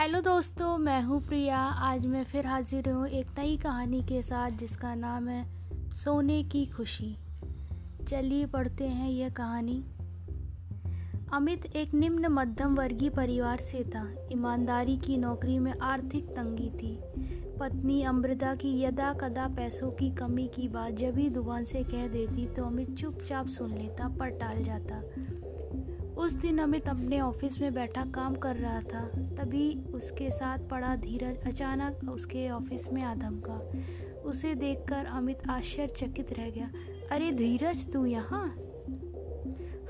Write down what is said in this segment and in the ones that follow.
Hello दोस्तों, मैं हूँ प्रिया। आज मैं फिर हाजिर हूँ एक नई कहानी के साथ जिसका नाम है सोने की खुशी। चलिए पढ़ते हैं यह कहानी। अमित एक निम्न मध्यम वर्गीय परिवार से था। ईमानदारी की नौकरी में आर्थिक तंगी थी। पत्नी अमृता की यदा कदा पैसों की कमी की बात जब ही दुकान से कह देती तो अमित चुपचाप सुन लेता, पर टाल जाता। उस दिन अमित अपने ऑफ़िस में बैठा काम कर रहा था। तभी उसके साथ पड़ा धीरज अचानक उसके ऑफ़िस में आ धमका। उसे देखकर अमित आश्चर्यचकित रह गया। अरे धीरज, तू यहाँ?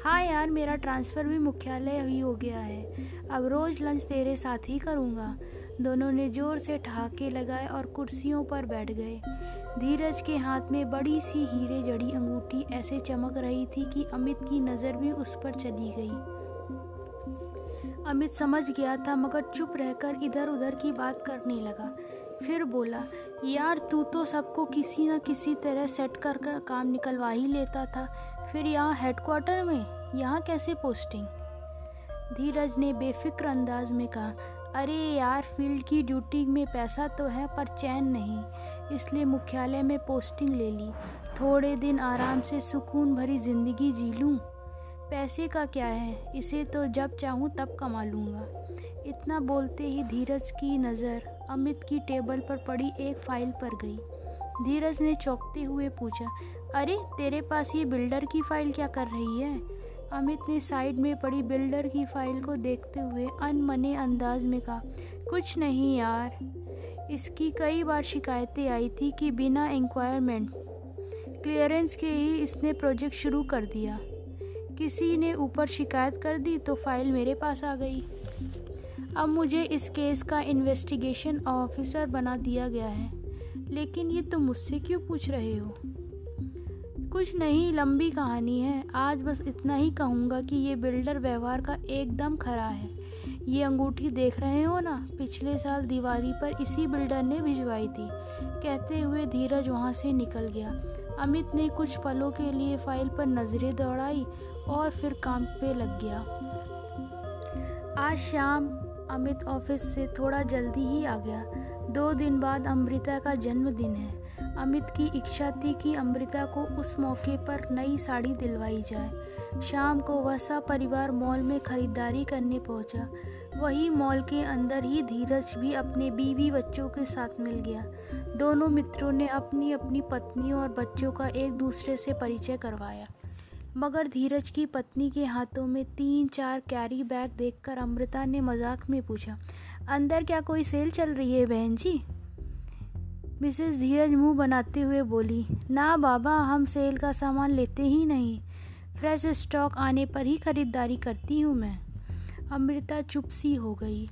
हाँ यार, मेरा ट्रांसफ़र भी मुख्यालय ही हो गया है। अब रोज़ लंच तेरे साथ ही करूँगा। दोनों ने ज़ोर से ठहाके लगाए और कुर्सियों पर बैठ गए। धीरज के हाथ में बड़ी सी हीरे जड़ी अंगूठी ऐसे चमक रही थी कि अमित की नज़र भी उस पर चली गई। अमित समझ गया था, मगर चुप रहकर इधर उधर की बात करने लगा। फिर बोला, यार, तू तो सबको किसी न किसी तरह सेट कर कर काम निकलवा ही लेता था। फिर यहाँ हेडक्वार्टर में? यहाँ कैसे पोस्टिंग धीरज ने बेफिक्र अंदाज में कहा अरे यार, फ़ील्ड की ड्यूटी में पैसा तो है, पर चैन नहीं। इसलिए मुख्यालय में पोस्टिंग ले ली। थोड़े दिन आराम से सुकून भरी ज़िंदगी जी लूँ। पैसे का क्या है? इसे तो जब चाहूँ तब कमा लूँगा। इतना बोलते ही धीरज की नज़र अमित की टेबल पर पड़ी एक फ़ाइल पर गई। धीरज ने चौंकते हुए पूछा, अरे, तेरे पास ये बिल्डर की फ़ाइल क्या कर रही है? अमित ने साइड में पड़ी बिल्डर की फ़ाइल को देखते हुए अनमने अंदाज में कहा, कुछ नहीं यार। इसकी कई बार शिकायतें आई थी कि बिना इंक्वायरमेंट क्लियरेंस के ही इसने प्रोजेक्ट शुरू कर दिया। किसी ने ऊपर शिकायत कर दी तो फ़ाइल मेरे पास आ गई। अब मुझे इस केस का इन्वेस्टिगेशन ऑफिसर बना दिया गया है। लेकिन ये तुम मुझसे क्यों पूछ रहे हो? कुछ नहीं, लंबी कहानी है। आज बस इतना ही कहूँगा कि ये बिल्डर व्यवहार का एकदम खरा है। ये अंगूठी देख रहे हो ना? पिछले साल दिवाली पर इसी बिल्डर ने भिजवाई थी। कहते हुए धीरज वहाँ से निकल गया। अमित ने कुछ पलों के लिए फ़ाइल पर नज़रें दौड़ाई और फिर काम पे लग गया। आज शाम अमित ऑफ़िस से थोड़ा जल्दी ही आ गया। दो दिन बाद अमृता का जन्मदिन है। अमित की इच्छा थी कि अमृता को उस मौके पर नई साड़ी दिलवाई जाए। शाम को वह परिवार मॉल में खरीदारी करने पहुँचा। वही मॉल के अंदर ही धीरज भी अपने बीवी बच्चों के साथ मिल गया। दोनों मित्रों ने अपनी अपनी पत्नियों और बच्चों का एक दूसरे से परिचय करवाया। मगर धीरज की पत्नी के हाथों में तीन चार कैरी बैग देखकर अमृता ने मज़ाक में पूछा, अंदर क्या कोई सेल चल रही है बहन जी? मिसेस धीरज मुँह बनाते हुए बोली, ना बाबा, हम सेल का सामान लेते ही नहीं। फ्रेश स्टॉक आने पर ही खरीदारी करती हूँ मैं। अमृता चुप सी हो गई।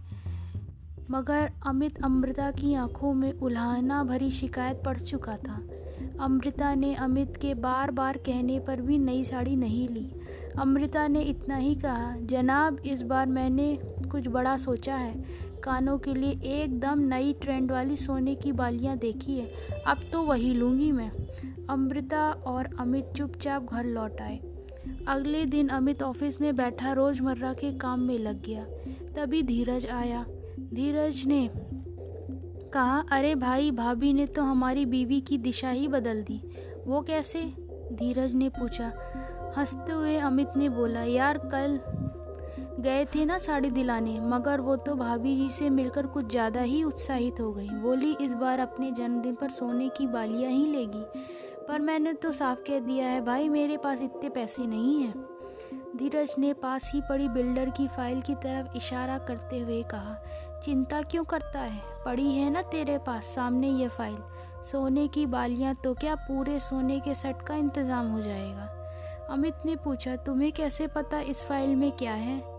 मगर अमित अमृता की आँखों में उल्हाना भरी शिकायत पड़ चुका था। अमृता ने अमित के बार बार कहने पर भी नई साड़ी नहीं ली। अमृता ने इतना ही कहा, जनाब, इस बार मैंने कुछ बड़ा सोचा है। कानों के लिए एकदम नई ट्रेंड वाली सोने की बालियाँ देखी है। अब तो वही लूँगी मैं। अमृता और अमित चुपचाप घर लौट आए। अगले दिन अमित ऑफ़िस में बैठा रोज़मर्रा के काम में लग गया। तभी धीरज आया। धीरज ने कहा, अरे भाई, भाभी ने तो हमारी बीवी की दिशा ही बदल दी। वो कैसे? धीरज ने पूछा। हँसते हुए अमित ने बोला, यार, कल गए थे ना साड़ी दिलाने, मगर वो तो भाभी जी से मिलकर कुछ ज़्यादा ही उत्साहित हो गई। बोली, इस बार अपने जन्मदिन पर सोने की बालियाँ ही लेगी। पर मैंने तो साफ़ कह दिया है, भाई, मेरे पास इतने पैसे नहीं हैं। धीरज ने पास ही पड़ी बिल्डर की फ़ाइल की तरफ़ इशारा करते हुए कहा, चिंता क्यों करता है? पड़ी है ना तेरे पास, सामने ये फ़ाइल। सोने की बालियाँ तो क्या पूरे सोने के सेट का इंतज़ाम हो जाएगा? अमित ने पूछा, तुम्हें कैसे पता इस फ़ाइल में क्या है?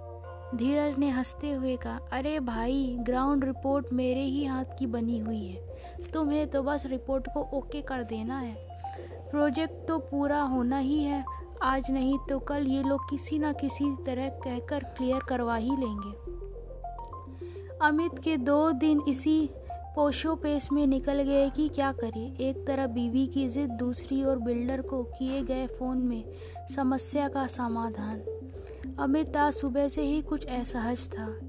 धीरज ने हँसते हुए कहा, अरे भाई ग्राउंड रिपोर्ट मेरे ही हाथ की बनी हुई है। तुम्हें तो बस रिपोर्ट को ओके कर देना है। प्रोजेक्ट तो पूरा होना ही है। आज नहीं तो कल ये लोग किसी ना किसी तरह कहकर क्लियर करवा ही लेंगे। अमित के दो दिन इसी पोशो पेश में निकल गए कि क्या करे। एक तरफ़ बीवी की जिद, दूसरी ओर बिल्डर को किए गए फ़ोन में समस्या का समाधान। अमित सुबह से ही कुछ असहज था।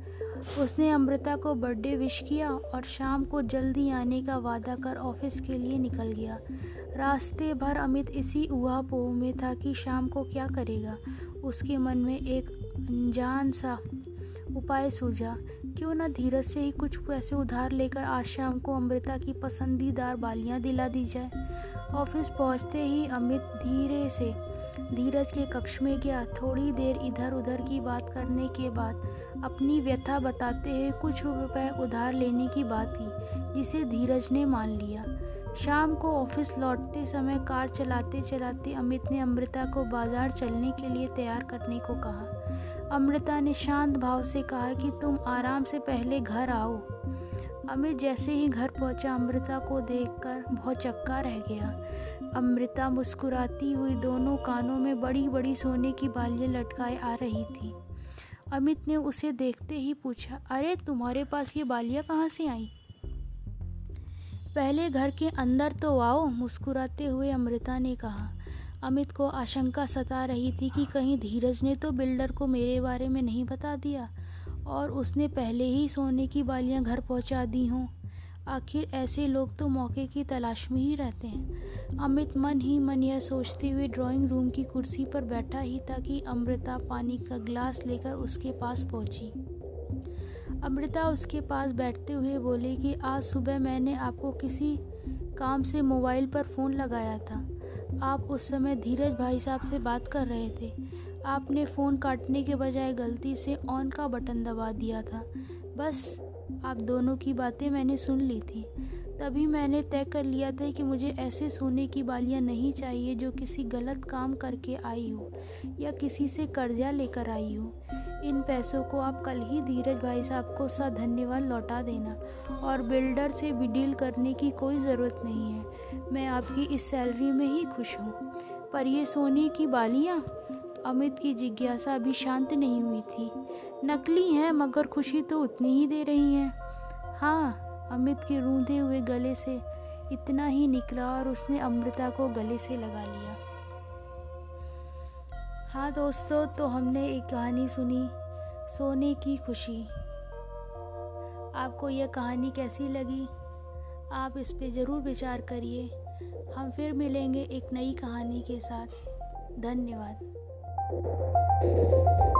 उसने अमृता को बर्थडे विश किया और शाम को जल्दी आने का वादा कर ऑफ़िस के लिए निकल गया। रास्ते भर अमित इसी उहापोह में था कि शाम को क्या करेगा। उसके मन में एक अनजान सा उपाय सूझा। क्यों ना धीरज से ही कुछ पैसे उधार लेकर आज शाम को अमृता की पसंदीदार बालियाँ दिला दी जाए। ऑफ़िस पहुँचते ही अमित धीरे से धीरज के कक्ष में गया। थोड़ी देर इधर उधर की बात करने के बाद अपनी व्यथा बताते हुए कुछ रुपए उधार लेने की बात की, जिसे धीरज ने मान लिया। शाम को ऑफ़िस लौटते समय कार चलाते चलाते अमित ने अमृता को बाज़ार चलने के लिए तैयार करने को कहा। अमृता ने शांत भाव से कहा कि तुम आराम से पहले घर आओ। अमित जैसे ही घर पहुँचा, अमृता को देखकर बहुत चक्का रह गया। अमृता मुस्कुराती हुई दोनों कानों में बड़ी बड़ी सोने की बालियाँ लटकाए आ रही थी। अमित ने उसे देखते ही पूछा, अरे, तुम्हारे पास ये बालियाँ कहाँ से आई? पहले घर के अंदर तो आओ, मुस्कुराते हुए अमृता ने कहा। अमित को आशंका सता रही थी कि कहीं धीरज ने तो बिल्डर को मेरे बारे में नहीं बता दिया। और उसने पहले ही सोने की बालियाँ घर पहुँचा दी हों। आखिर ऐसे लोग तो मौके की तलाश में ही रहते हैं। अमित मन ही मन यह सोचते हुए ड्राइंग रूम की कुर्सी पर बैठा ही था कि अमृता पानी का ग्लास लेकर उसके पास पहुँची। अमृता उसके पास बैठते हुए बोली कि, आज सुबह मैंने आपको किसी काम से मोबाइल पर फ़ोन लगाया था। आप उस समय धीरज भाई साहब से बात कर रहे थे। आपने फ़ोन काटने के बजाय गलती से ऑन का बटन दबा दिया था। बस, आप दोनों की बातें मैंने सुन ली थी। तभी मैंने तय कर लिया था कि मुझे ऐसे सोने की बालियाँ नहीं चाहिए जो किसी गलत काम करके आई हो या किसी से कर्जा लेकर आई हो। इन पैसों को आप कल ही धीरज भाई साहब को सा धन्यवाद लौटा देना। और बिल्डर से भी डील करने की कोई ज़रूरत नहीं है। मैं आपकी इस सैलरी में ही खुश हूँ। पर ये सोने की बालियाँ? अमित की जिज्ञासा अभी शांत नहीं हुई थी। नकली हैं, मगर खुशी तो उतनी ही दे रही हैं। हाँ अमित के रूंधे हुए गले से इतना ही निकला और उसने अमृता को गले से लगा लिया। हाँ दोस्तों तो हमने एक कहानी सुनी, सोने की खुशी। आपको यह कहानी कैसी लगी? आप इस पे ज़रूर विचार करिए। हम फिर मिलेंगे एक नई कहानी के साथ। धन्यवाद। Thank you.